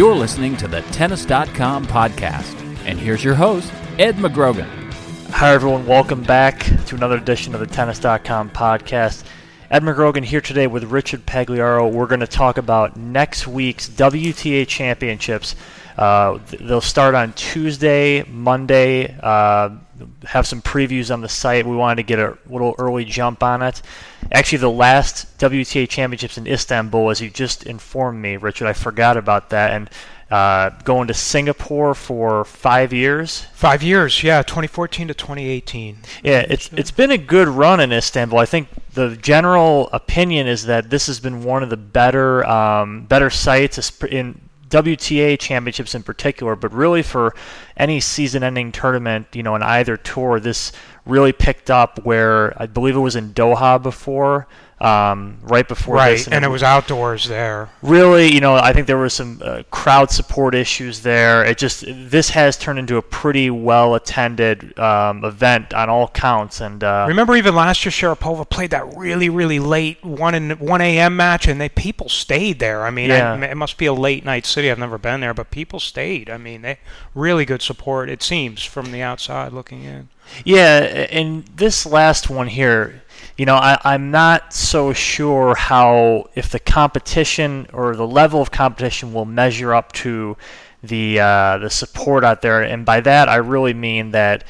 You're listening to the Tennis.com podcast. And here's your host, Ed McGrogan. Hi, everyone. Welcome back to another edition of the Tennis.com podcast. Ed McGrogan here today with Richard Pagliaro. We're going to talk about next week's WTA Championships. Uh, they'll start on Tuesday, Monday. Uh, have some previews on the site. We wanted to get a little early jump on it. Actually, the last WTA Championships in Istanbul, as you just informed me, Richard, I forgot about that. And uh, going to Singapore for five years. Five years, yeah, 2014 to 2018. Yeah, it's it's been a good run in Istanbul. I think the general opinion is that this has been one of the better um, better sites in WTA championships in particular, but really for any season-ending tournament, you know, in either tour, this really picked up where I believe it was in Doha before um, right before right, this. and, and it, was outdoors there. Really, you know, I think there were some uh, crowd support issues there. It just this has turned into a pretty well attended um, event on all counts. And uh, remember, even last year, Sharapova played that really, really late one in one a.m. match, and they people stayed there. I mean, yeah. I, it must be a late night city. I've never been there, but people stayed. I mean, they really good support. It seems from the outside looking in. Yeah, and this last one here you know, I, I'm not so sure how if the competition or the level of competition will measure up to the uh, the support out there, and by that I really mean that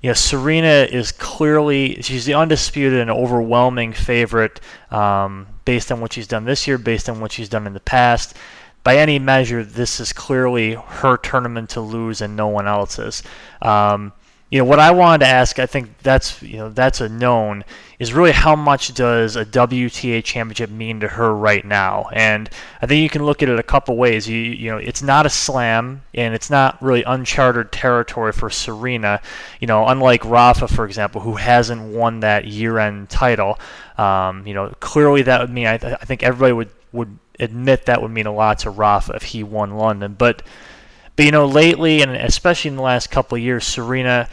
you know Serena is clearly she's the undisputed and overwhelming favorite um, based on what she's done this year, based on what she's done in the past. By any measure, this is clearly her tournament to lose and no one else's. Um, you know what I wanted to ask. I think that's you know that's a known is really how much does a WTA championship mean to her right now? And I think you can look at it a couple ways. You you know it's not a slam and it's not really uncharted territory for Serena. You know unlike Rafa for example who hasn't won that year-end title. Um, you know clearly that would mean I, th- I think everybody would would admit that would mean a lot to Rafa if he won London, but but you know, lately and especially in the last couple of years, Serena,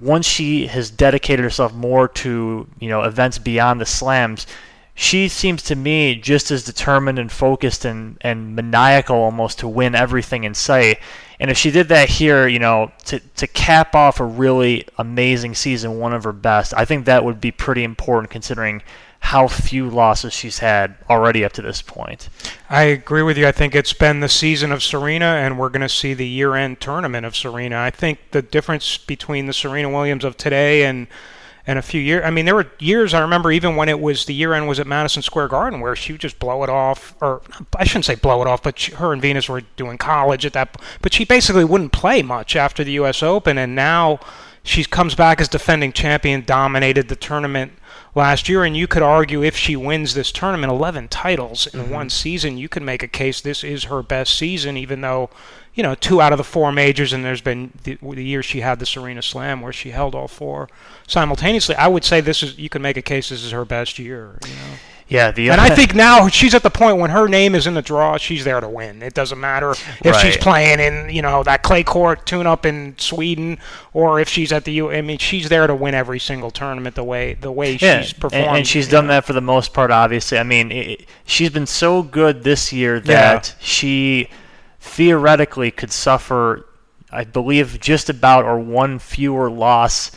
once she has dedicated herself more to you know events beyond the slams, she seems to me just as determined and focused and, and maniacal almost to win everything in sight. And if she did that here, you know, to, to cap off a really amazing season, one of her best, I think that would be pretty important considering how few losses she's had already up to this point. I agree with you. I think it's been the season of Serena, and we're going to see the year end tournament of Serena. I think the difference between the Serena Williams of today and and a few years. I mean, there were years I remember even when it was the year end was at Madison Square Garden where she would just blow it off, or I shouldn't say blow it off, but she, her and Venus were doing college at that. But she basically wouldn't play much after the U.S. Open, and now she comes back as defending champion, dominated the tournament last year, and you could argue if she wins this tournament, 11 titles in mm-hmm. one season, you could make a case this is her best season, even though, you know, two out of the four majors, and there's been the, the year she had the Serena Slam where she held all four simultaneously. I would say this is you can make a case this is her best year. You know. Yeah, the and I think now she's at the point when her name is in the draw, she's there to win. It doesn't matter if right. she's playing in you know that clay court tune up in Sweden or if she's at the U. I mean, she's there to win every single tournament the way the way yeah, she's performed. And, and she's done know. that for the most part. Obviously, I mean, it, she's been so good this year that yeah. she theoretically could suffer, I believe, just about or one fewer loss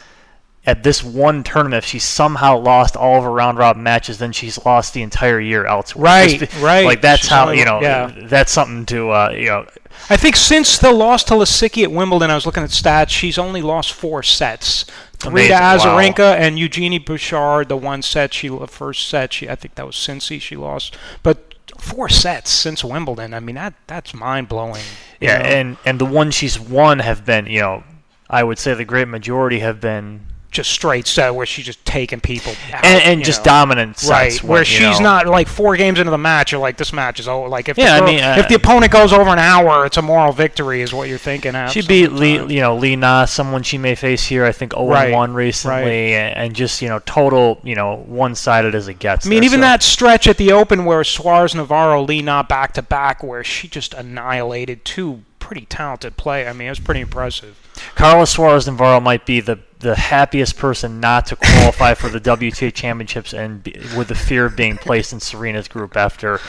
at this one tournament, if she somehow lost all of her round robin matches, then she's lost the entire year elsewhere. Right, Just, right. Like that's she's how only, you know. Yeah. That's something to uh, you know. I think since the loss to Lisicki at Wimbledon, I was looking at stats. She's only lost four sets. Three Amazing. to Azarenka wow. and Eugenie Bouchard. The one set she, the first set she, I think that was Cincy she lost. But four sets since Wimbledon. I mean that that's mind blowing. Yeah, know? and and the ones she's won have been you know, I would say the great majority have been just straight set where she's just taking people out, and, and just know. dominant sets right when, where she's know. not like four games into the match you're like this match is over like if yeah, the, I mean, uh, if the opponent goes over an hour it's a moral victory is what you're thinking she beat Lee you know Li Na someone she may face here I think 0 right, 1 recently right. and just you know total you know one sided as it gets I mean there, even so. that stretch at the Open where Suarez Navarro Li Na back to back where she just annihilated two pretty talented play I mean it was pretty impressive Carlos Suarez Navarro might be the the happiest person not to qualify for the WTA championships and be, with the fear of being placed in Serena's group after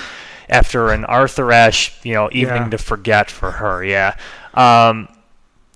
after an Arthur Ashe, you know, evening Yeah. to forget for her. Yeah. Um,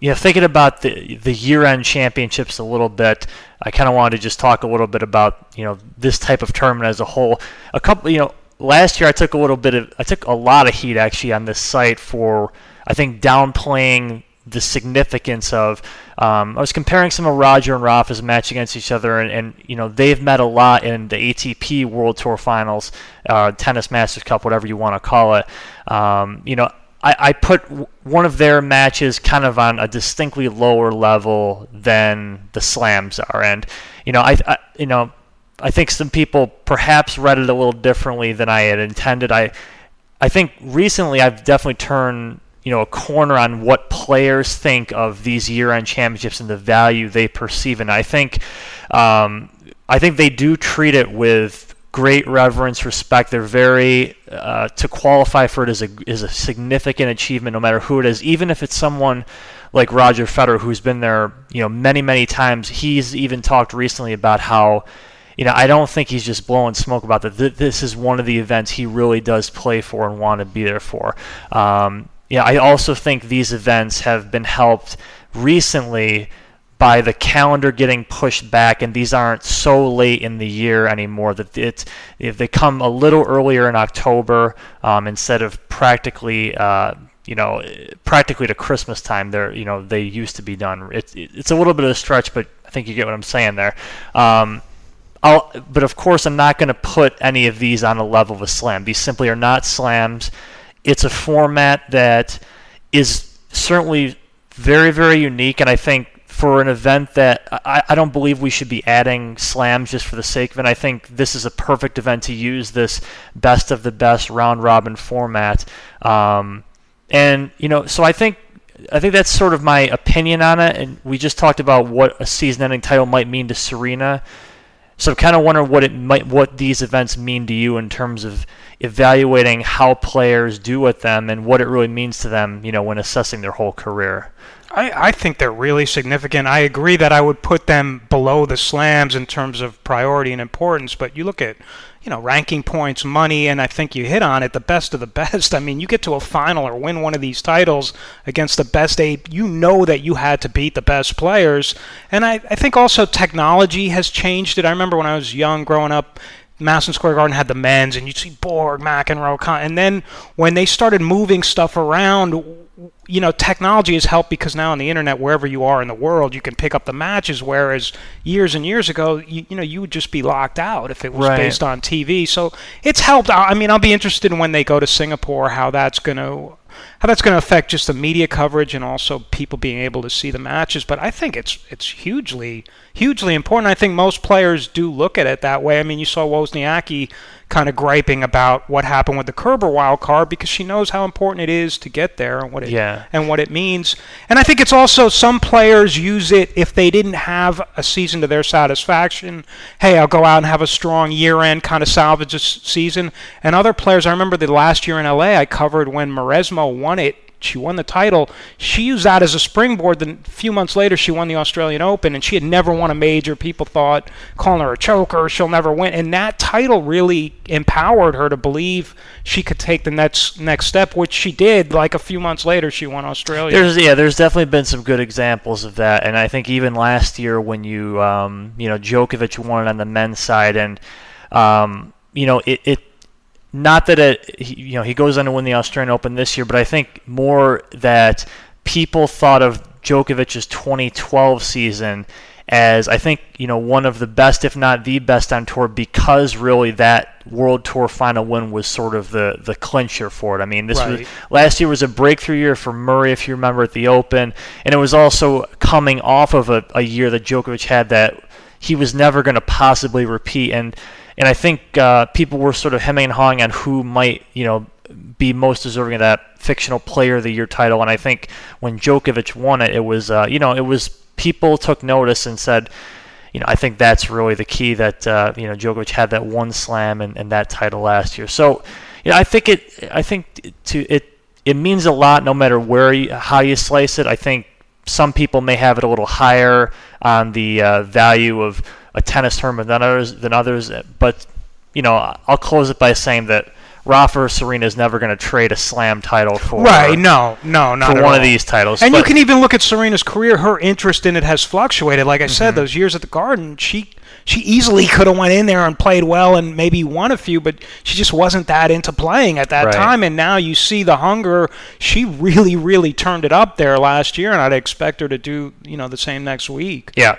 you know, thinking about the the year-end championships a little bit, I kind of wanted to just talk a little bit about you know this type of tournament as a whole. A couple, you know, last year I took a little bit of I took a lot of heat actually on this site for I think downplaying the significance of. Um, I was comparing some of Roger and Rafa's match against each other, and, and you know they've met a lot in the ATP World Tour Finals, uh, Tennis Masters Cup, whatever you want to call it. Um, you know, I, I put one of their matches kind of on a distinctly lower level than the slams are, and you know, I, I you know, I think some people perhaps read it a little differently than I had intended. I I think recently I've definitely turned you know a corner on what players think of these year-end championships and the value they perceive, and I think um, I think they do treat it with great reverence, respect. They're very uh, to qualify for it is a is a significant achievement, no matter who it is, even if it's someone like Roger Federer who's been there you know many many times. He's even talked recently about how you know, I don't think he's just blowing smoke about that. This is one of the events he really does play for and want to be there for. Um, yeah, I also think these events have been helped recently by the calendar getting pushed back, and these aren't so late in the year anymore. That it's if they come a little earlier in October um, instead of practically. Uh, you know, practically to Christmas time, they're you know they used to be done. It's it's a little bit of a stretch, but I think you get what I'm saying there. Um, I'll, but of course, I'm not going to put any of these on a level of a slam. These simply are not slams. It's a format that is certainly very, very unique, and I think for an event that I, I don't believe we should be adding slams just for the sake of it. I think this is a perfect event to use this best of the best round robin format. Um, and you know, so I think I think that's sort of my opinion on it. And we just talked about what a season-ending title might mean to Serena. So I'm kind of wondering what it might, what these events mean to you in terms of evaluating how players do with them and what it really means to them, you know, when assessing their whole career. I, I think they're really significant. I agree that I would put them below the slams in terms of priority and importance, but you look at, you know, ranking points, money, and I think you hit on it, the best of the best. I mean, you get to a final or win one of these titles against the best eight, you know that you had to beat the best players. And I, I think also technology has changed it. I remember when I was young growing up, Madison Square Garden had the men's, and you'd see Borg, McEnroe, Con- and then when they started moving stuff around, you know, technology has helped because now on the internet, wherever you are in the world, you can pick up the matches. Whereas years and years ago, you, you know, you would just be locked out if it was Right. based on TV. So it's helped. I I mean, I'll be interested in when they go to Singapore how that's going to how that's going to affect just the media coverage and also people being able to see the matches. But I think it's it's hugely hugely important. I think most players do look at it that way. I mean, you saw Wozniacki kind of griping about what happened with the Kerber wild card because she knows how important it is to get there and what it Yeah. and what it means. And I think it's also some players use it if they didn't have a season to their satisfaction. Hey, I'll go out and have a strong year end, kind of salvage season. And other players, I remember the last year in LA, I covered when Mauresmo won it. She won the title. She used that as a springboard. Then a few months later, she won the Australian Open, and she had never won a major. People thought calling her a choker, she'll never win. And that title really empowered her to believe she could take the next next step, which she did. Like a few months later, she won Australia. There's yeah, there's definitely been some good examples of that, and I think even last year when you um, you know Djokovic won it on the men's side, and um, you know it, it not that it he, you know he goes on to win the Australian Open this year, but I think more that people thought of Djokovic's 2012 season as I think you know one of the best, if not the best on tour, because really that World Tour final win was sort of the the clincher for it. I mean, this was last year was a breakthrough year for Murray, if you remember at the Open, and it was also coming off of a, a year that Djokovic had that he was never going to possibly repeat, and and I think uh, people were sort of hemming and hawing on who might you know be most deserving of that fictional player of the year title, and I think when Djokovic won it, it was uh, you know it was people took notice and said. You know, I think that's really the key that uh, you know Djokovic had that one slam and, and that title last year. So, you know, I think it. I think to it it means a lot no matter where you, how you slice it. I think some people may have it a little higher on the uh, value of a tennis tournament than others than others. But you know, I'll close it by saying that Rafa or Serena is never going to trade a slam title for Right? No, no, not for one all. of these titles. And you can even look at Serena's career. Her interest in it has fluctuated. Like I Mm-hmm. said, those years at the Garden, she she easily could have went in there and played well and maybe won a few, but she just wasn't that into playing at that Right. time. And now you see the hunger. She really, really turned it up there last year, and I'd expect her to do you know the same next week. Yeah.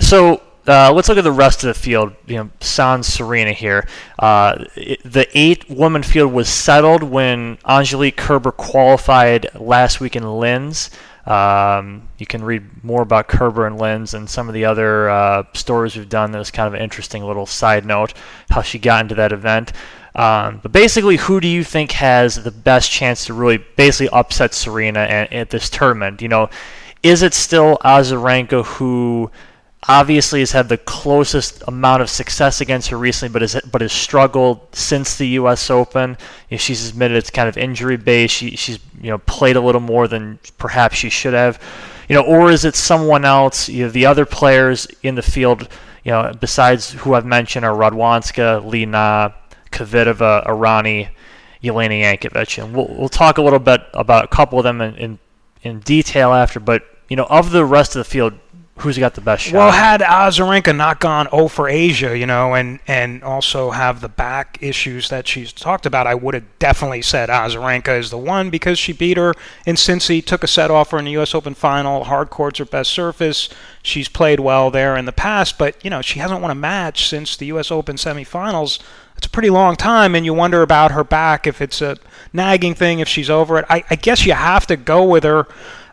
So uh, let's look at the rest of the field. You know, Sans Serena here. Uh, it, the eight woman field was settled when Angelique Kerber qualified last week in Linz. Um, you can read more about Kerber and Linz and some of the other uh, stories we've done. There's kind of an interesting little side note how she got into that event. Um, but basically, who do you think has the best chance to really basically upset Serena at, at this tournament? You know, is it still Azarenka who obviously has had the closest amount of success against her recently, but has but has struggled since the U.S. Open? You know, she's admitted it's kind of injury based. She she's you know played a little more than perhaps she should have. You know, or is it someone else? You know, the other players in the field. You know, besides who I've mentioned are Radwanska, Li Na, Kvitova, Errani, Jelena Jankovic, and we'll we'll talk a little bit about a couple of them in, in in detail after. But you know, of the rest of the field, who's got the best shot? Well, had Azarenka not gone 0 for Asia, you know, and and also have the back issues that she's talked about, I would have definitely said Azarenka is the one because she beat her in Cincy, took a set off her in the U.S. Open final. Hard court's her best surface. She's played well there in the past, but you know she hasn't won a match since the U.S. Open semifinals. It's a pretty long time, and you wonder about her back if it's a nagging thing, if she's over it. I, I guess you have to go with her.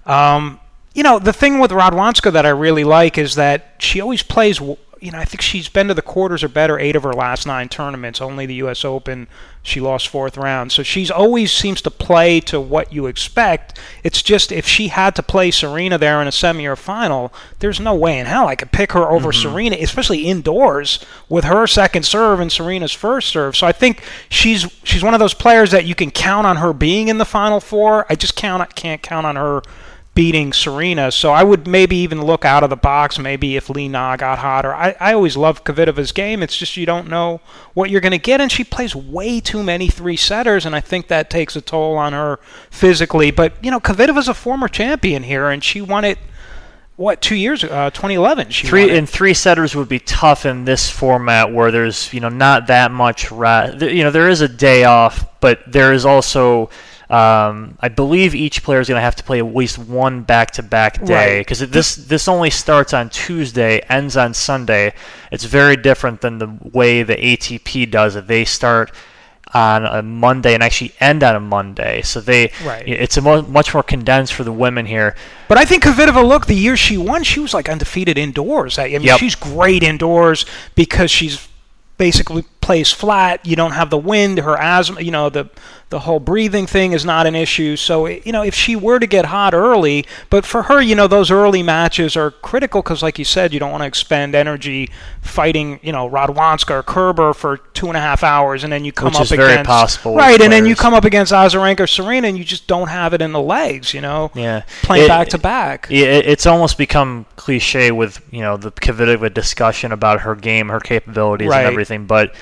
Um, you know, the thing with Radwanska that I really like is that she always plays. You know, I think she's been to the quarters or better eight of her last nine tournaments. Only the U.S. Open, she lost fourth round. So she's always seems to play to what you expect. It's just if she had to play Serena there in a semi or final, there's no way in hell I could pick her over mm-hmm. Serena, especially indoors with her second serve and Serena's first serve. So I think she's she's one of those players that you can count on her being in the final four. I just count can't count on her beating Serena. So I would maybe even look out of the box, maybe if Li Na got hotter. I, I always love Kvitova's game. It's just you don't know what you're going to get, and she plays way too many three setters, and I think that takes a toll on her physically. But, you know, Kvitova's a former champion here, and she won it. What two years? Uh, 2011. Three and three setters would be tough in this format where there's you know not that much rest. You know there is a day off, but there is also. Um, I believe each player is going to have to play at least one back-to-back day Right. because this this only starts on Tuesday, ends on Sunday. It's very different than the way the ATP does it. They start on a Monday and actually end on a Monday, so they Right. it's a mo- much more condensed for the women here. But I think Kvitova, look, the year she won, she was like undefeated indoors. I I mean, Yep. she's great indoors because she's basically plays flat. You don't have the wind. Her asthma, you know, the the whole breathing thing is not an issue. So you know, if she were to get hot early, but for her, you know, those early matches are critical because, like you said, you don't want to expend energy fighting, you know, Radwanska or Kerber for two and a half hours, and then you come Which up is very against possible right, and then you come up against Azarenka or Serena, and you just don't have it in the legs. You know, Yeah, playing It- back to back. Yeah, it, it's almost become cliche with you know the Kvitova discussion about her game, her capabilities, Right. and everything. But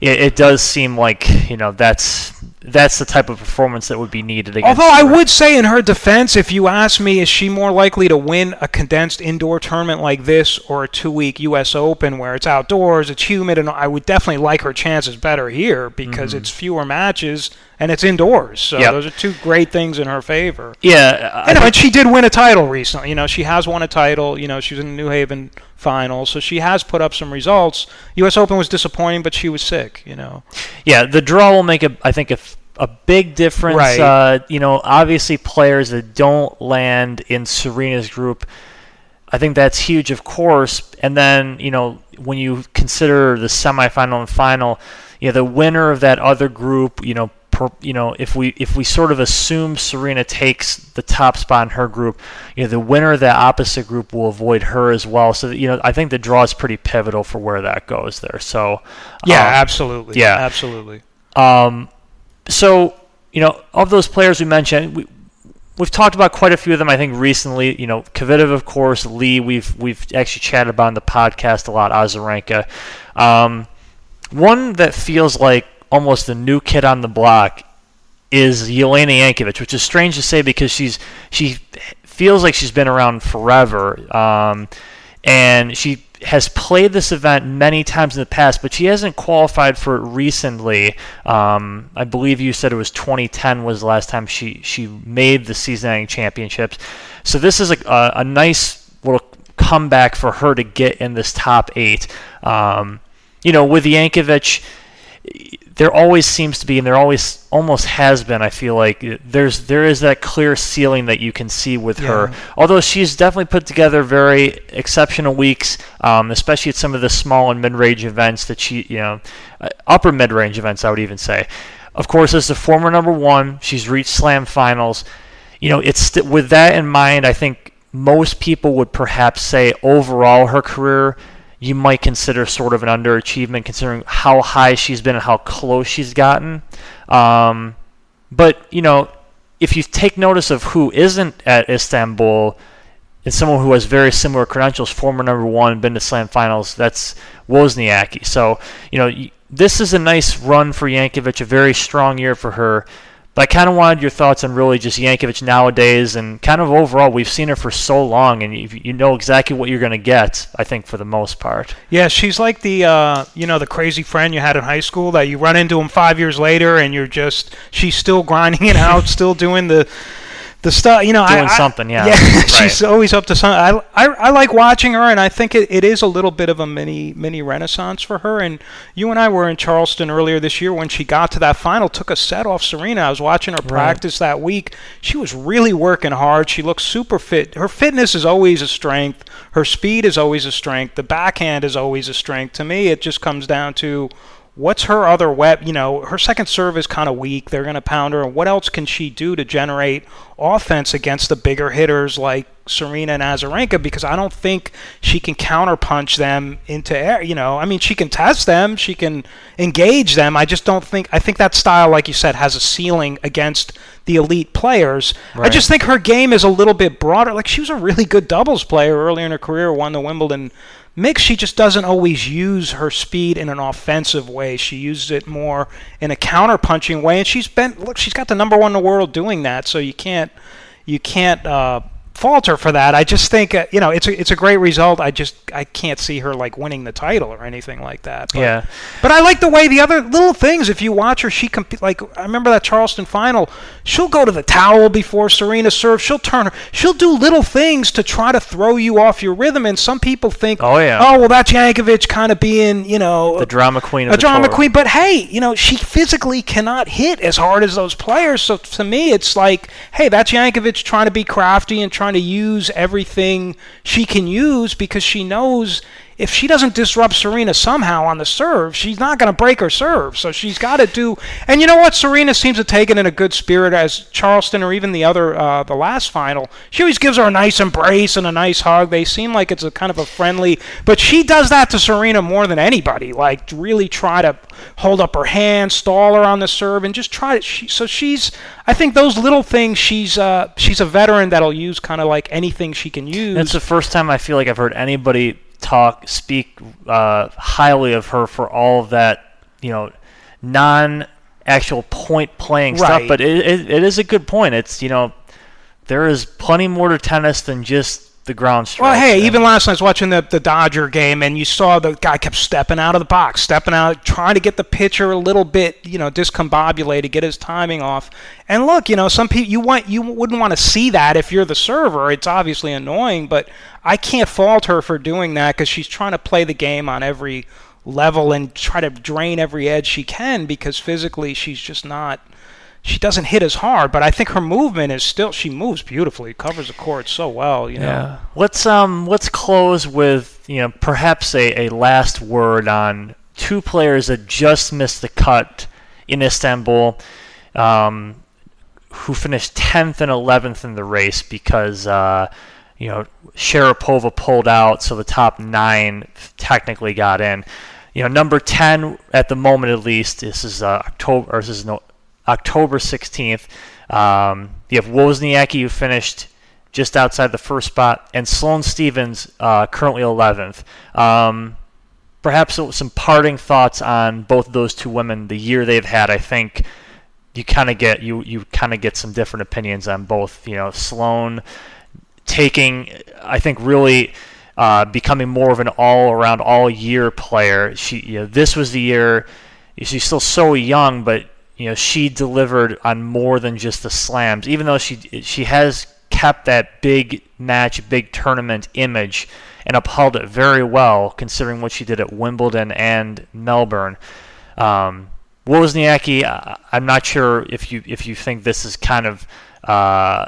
it, it does seem like you know that's that's the type of performance that would be needed against. Although I her. would say, in her defense, if you ask me, is she more likely to win a condensed indoor tournament like this or a two-week U.S. Open where it's outdoors, it's humid, and I would definitely like her chances better here because it's fewer matches and it's indoors. So Mm-hmm. Yep. those are two great things in her favor. yeah, I You know, think- and she did win a title recently. You know, she has won a title. You know, she was in New Haven final, so she has put up some results. U.S. Open was disappointing, but she was sick. You know. yeah, the draw will make a I think a a big difference. Right. Uh, you know, obviously players that don't land in Serena's group. I think that's huge, of course. And then, you know, when you consider the semifinal and final, you know, the winner of that other group, you know, you know, if we if we sort of assume Serena takes the top spot in her group, you know, the winner of that opposite group will avoid her as well. So, you know, I think the draw is pretty pivotal for where that goes there. So, Yeah, um, absolutely. yeah. absolutely. um, so, you know, of those players we mentioned, we, we've talked about quite a few of them. I think recently, you know, Kvitov, of course, Li. We've we've actually chatted about on the podcast a lot. Azarenka, um, one that feels like almost the new kid on the block is Jelena Jankovic, which is strange to say because she's she feels like she's been around forever, um, and she has played this event many times in the past, but she hasn't qualified for it recently. Um, I believe you said it was 2010 was the last time she she made the season-ending championships. So this is a, a, a nice little comeback for her to get in this top eight. Um, you know, with Jankovic there always seems to be, and there always almost has been. I feel like there's there is that clear ceiling that you can see with yeah. her. Although she's definitely put together very exceptional weeks, um, especially at some of the small and mid-range events that she, you know, uh, upper mid-range events. I would even say. Of course, as the former number one, she's reached slam finals. You know, it's st- with that in mind. I think most people would perhaps say overall her career you might consider sort of an underachievement considering how high she's been and how close she's gotten. Um, but, you know, if you take notice of who isn't at Istanbul, it's someone who has very similar credentials, former number one, been to slam finals, that's Wozniacki. So, you know, this is a nice run for Jankovic, a very strong year for her. But I kind of wanted your thoughts on really just Jankovic nowadays and kind of overall. We've seen her for so long, and you, you know exactly what you're going to get. I think for the most part. Yeah, she's like the uh, you know the crazy friend you had in high school that you run into him five years later, and you're just she's still grinding it out, still doing the the stuff, you know, doing I, something, yeah. Yeah, right. she's always up to something. I, I, I like watching her, and I think it, it is a little bit of a mini mini renaissance for her. And you and I were in Charleston earlier this year when she got to that final, took a set off Serena. I was watching her practice right. that week. She was really working hard. She looks super fit. Her fitness is always a strength. Her speed is always a strength. The backhand is always a strength. To me, it just comes down to what's her other web? You know, her second serve is kind of weak. They're going to pound her. And what else can she do to generate offense against the bigger hitters like Serena and Azarenka? Because I don't think she can counterpunch them into air. You know, I mean, she can test them, she can engage them. I just don't think. I think that style, like you said, has a ceiling against the elite players. Right. I just think her game is a little bit broader. Like she was a really good doubles player earlier in her career, won the Wimbledon Mix, she just doesn't always use her speed in an offensive way. She uses it more in a counter-punching way, and she's been look. She's got the number one in the world doing that, so you can't you can't uh, falter for that. I just think uh, you know it's a it's a great result. I just I can't see her like winning the title or anything like that. But, yeah. But I like the way the other little things. If you watch her, she comp- like I remember that Charleston final. She'll go to the towel before Serena serves. She'll turn her. She'll do little things to try to throw you off your rhythm. And some people think, oh yeah, oh well, that's Jankovic kind of being you know the drama queen. a drama tour. queen. But hey, you know she physically cannot hit as hard as those players. So to me, it's like, hey, that's Jankovic trying to be crafty and trying to use everything she can use because she knows if she doesn't disrupt Serena somehow on the serve, she's not going to break her serve. So she's got to do. And you know what? Serena seems to take it in a good spirit as Charleston or even the other, uh, the last final. She always gives her a nice embrace and a nice hug. They seem like it's a kind of a friendly. But she does that to Serena more than anybody. Like really try to hold up her hand, stall her on the serve, and just try to. She, so she's. I think those little things. She's. Uh, she's a veteran that'll use kind of like anything she can use. It's the first time I feel like I've heard anybody talk, speak uh, highly of her for all of that, you know, non actual point playing right. stuff. But it, it, it is a good point. It's, you know, there is plenty more to tennis than just the ground strokes. Well, hey, even last night I was watching the, the Dodger game, and you saw the guy kept stepping out of the box, stepping out, trying to get the pitcher a little bit, you know, discombobulated, get his timing off. And look, you know, some people you want you wouldn't want to see that if you're the server. It's obviously annoying, but I can't fault her for doing that because she's trying to play the game on every level and try to drain every edge she can because physically she's just not she doesn't hit as hard, but I think her movement is still she moves beautifully, covers the court so well, you know. Yeah. Let's um let's close with, you know, perhaps a, a last word on two players that just missed the cut in Istanbul. Um, who finished 10th and 11th in the race because uh, you know Sharapova pulled out, so the top nine technically got in. You know, number 10 at the moment at least. This is uh, October, or this is no, October 16th. Um, you have Wozniacki, who finished just outside the first spot, and Sloane Stevens, uh, currently 11th. Um, perhaps some parting thoughts on both those two women, the year they've had. I think you kind of get you you kind of get some different opinions on both. You know, Sloane taking, I think, really. Uh, becoming more of an all-around, all-year player. She, you know, this was the year. She's still so young, but you know, she delivered on more than just the slams. Even though she she has kept that big match, big tournament image, and upheld it very well, considering what she did at Wimbledon and Melbourne. Um, Wozniacki, I'm not sure if you if you think this is kind of uh,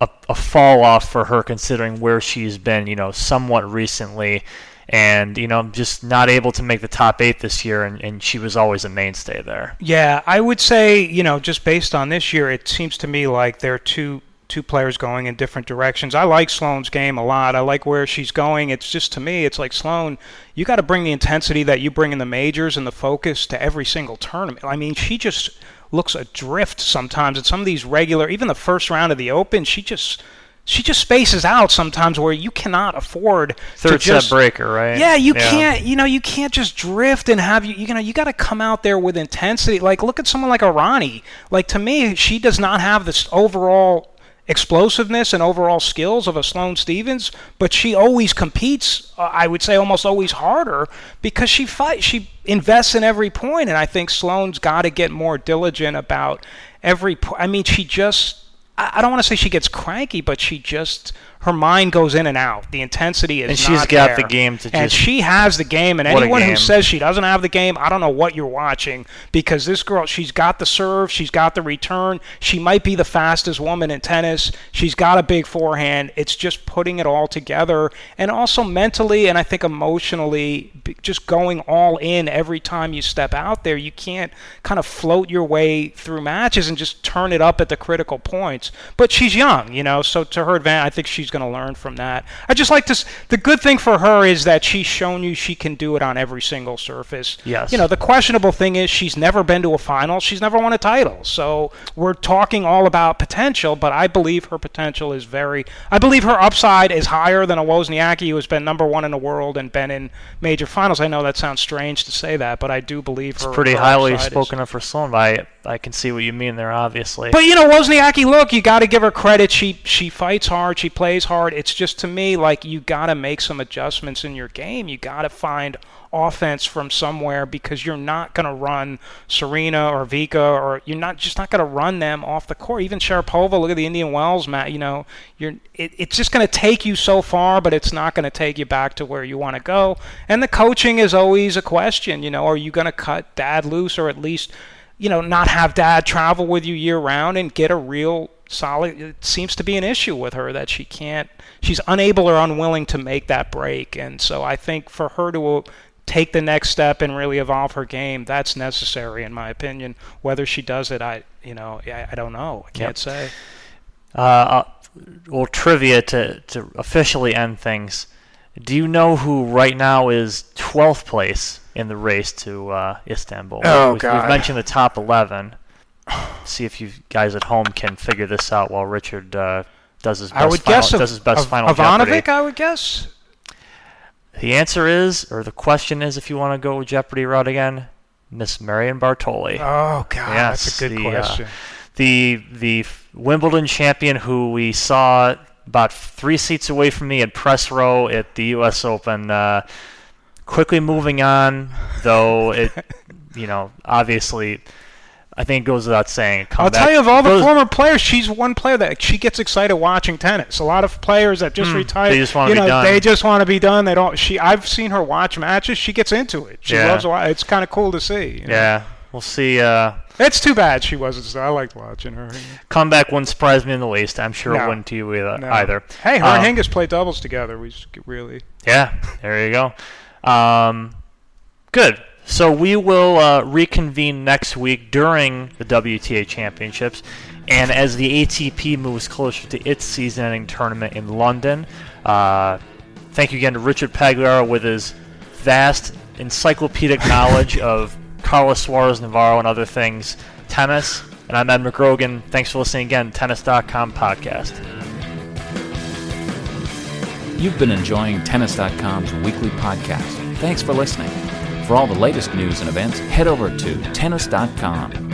a, a fall off for her, considering where she's been, you know, somewhat recently, and you know, just not able to make the top eight this year, and, and she was always a mainstay there. Yeah, I would say, you know, just based on this year, it seems to me like there are two two players going in different directions. I like Sloane's game a lot. I like where she's going. It's just to me, it's like Sloane, you got to bring the intensity that you bring in the majors and the focus to every single tournament. I mean, she just looks adrift sometimes and some of these regular, even the first round of the Open. She just she just spaces out sometimes where you cannot afford third to just, set breaker, right? Yeah, you yeah. can't. You know, you can't just drift and have you. You know, you got to come out there with intensity. Like, look at someone like Errani. Like to me, she does not have this overall explosiveness and overall skills of a Sloane Stevens, but she always competes. Uh, I would say almost always harder because she fight. She invests in every point, and I think Sloane's got to get more diligent about every. Po- I mean, she just. I, don't want to say she gets cranky, but she just her mind goes in and out. The intensity is and she's got there. the game to just. And she has the game. And anyone game. who says she doesn't have the game, I don't know what you're watching because this girl, she's got the serve, she's got the return. She might be the fastest woman in tennis. She's got a big forehand. It's just putting it all together, and also mentally and I think emotionally, just going all in every time you step out there. You can't kind of float your way through matches and just turn it up at the critical points. But she's young, you know, so to her advantage, I think she's she's going to learn from that. I just like to. The good thing for her is that she's shown you she can do it on every single surface. Yes. You know, the questionable thing is she's never been to a final. She's never won a title. So we're talking all about potential, but I believe her potential is very. I believe her upside is higher than a Wozniacki who has been number one in the world and been in major finals. I know that sounds strange to say that, but I do believe it's her. It's pretty her highly spoken is. of for Sloane, but I, I can see what you mean there, obviously. But you know, Wozniacki, look, you got to give her credit. She she fights hard. She plays hard. It's just to me like you got to make some adjustments in your game. You got to find offense from somewhere because you're not going to run Serena or Vika or you're not just not going to run them off the court. Even Sharapova, look at the Indian Wells, Matt. You know, you're it, it's just going to take you so far, but it's not going to take you back to where you want to go. And the coaching is always a question. You know, are you going to cut Dad loose or at least you know not have Dad travel with you year round and get a real solid it seems to be an issue with her that she can't she's unable or unwilling to make that break and so i think for her to take the next step and really evolve her game that's necessary in my opinion whether she does it i you know i, I don't know i can't yep. say uh, uh, well trivia to, to officially end things do you know who right now is 12th place in the race to uh, Istanbul? Oh, we've, God. We've mentioned the top 11 see if you guys at home can figure this out while Richard uh, does his best. I would final, guess does his best of, final Ivanovic, Jeopardy. I would guess. The answer is, or the question is, if you want to go Jeopardy route again, Miss Marion Bartoli. Oh God, yes, that's a good the, question. Uh, the the Wimbledon champion who we saw about three seats away from me at press row at the U.S. Open. Uh, quickly moving on, though it, you know, obviously I think it goes without saying. I'll tell you, of all the former players, she's one player that she gets excited watching tennis. A lot of players that just mm, retired, they just want to be know, done. They just want to be done. They don't. She, I've seen her watch matches. She gets into it. She yeah. loves. It's kind of cool to see. You know? Yeah, we'll see. Uh, it's too bad she wasn't. So I liked watching her. Comeback wouldn't surprise me in the least. I'm sure no. it wouldn't to you either. No. either. Hey, her um, and Hingis play doubles together. We really. Yeah, there you go. Um, good. So we will uh, reconvene next week during the WTA Championships, and as the ATP moves closer to its season-ending tournament in London. Uh, thank you again to Richard Pagliaro with his vast encyclopedic knowledge of Carlos Suarez Navarro and other things tennis. And I'm Ed McGrogan. Thanks for listening again. Tennis.com podcast. You've been enjoying Tennis.com's weekly podcast. Thanks for listening. For all the latest news and events, head over to tennis.com.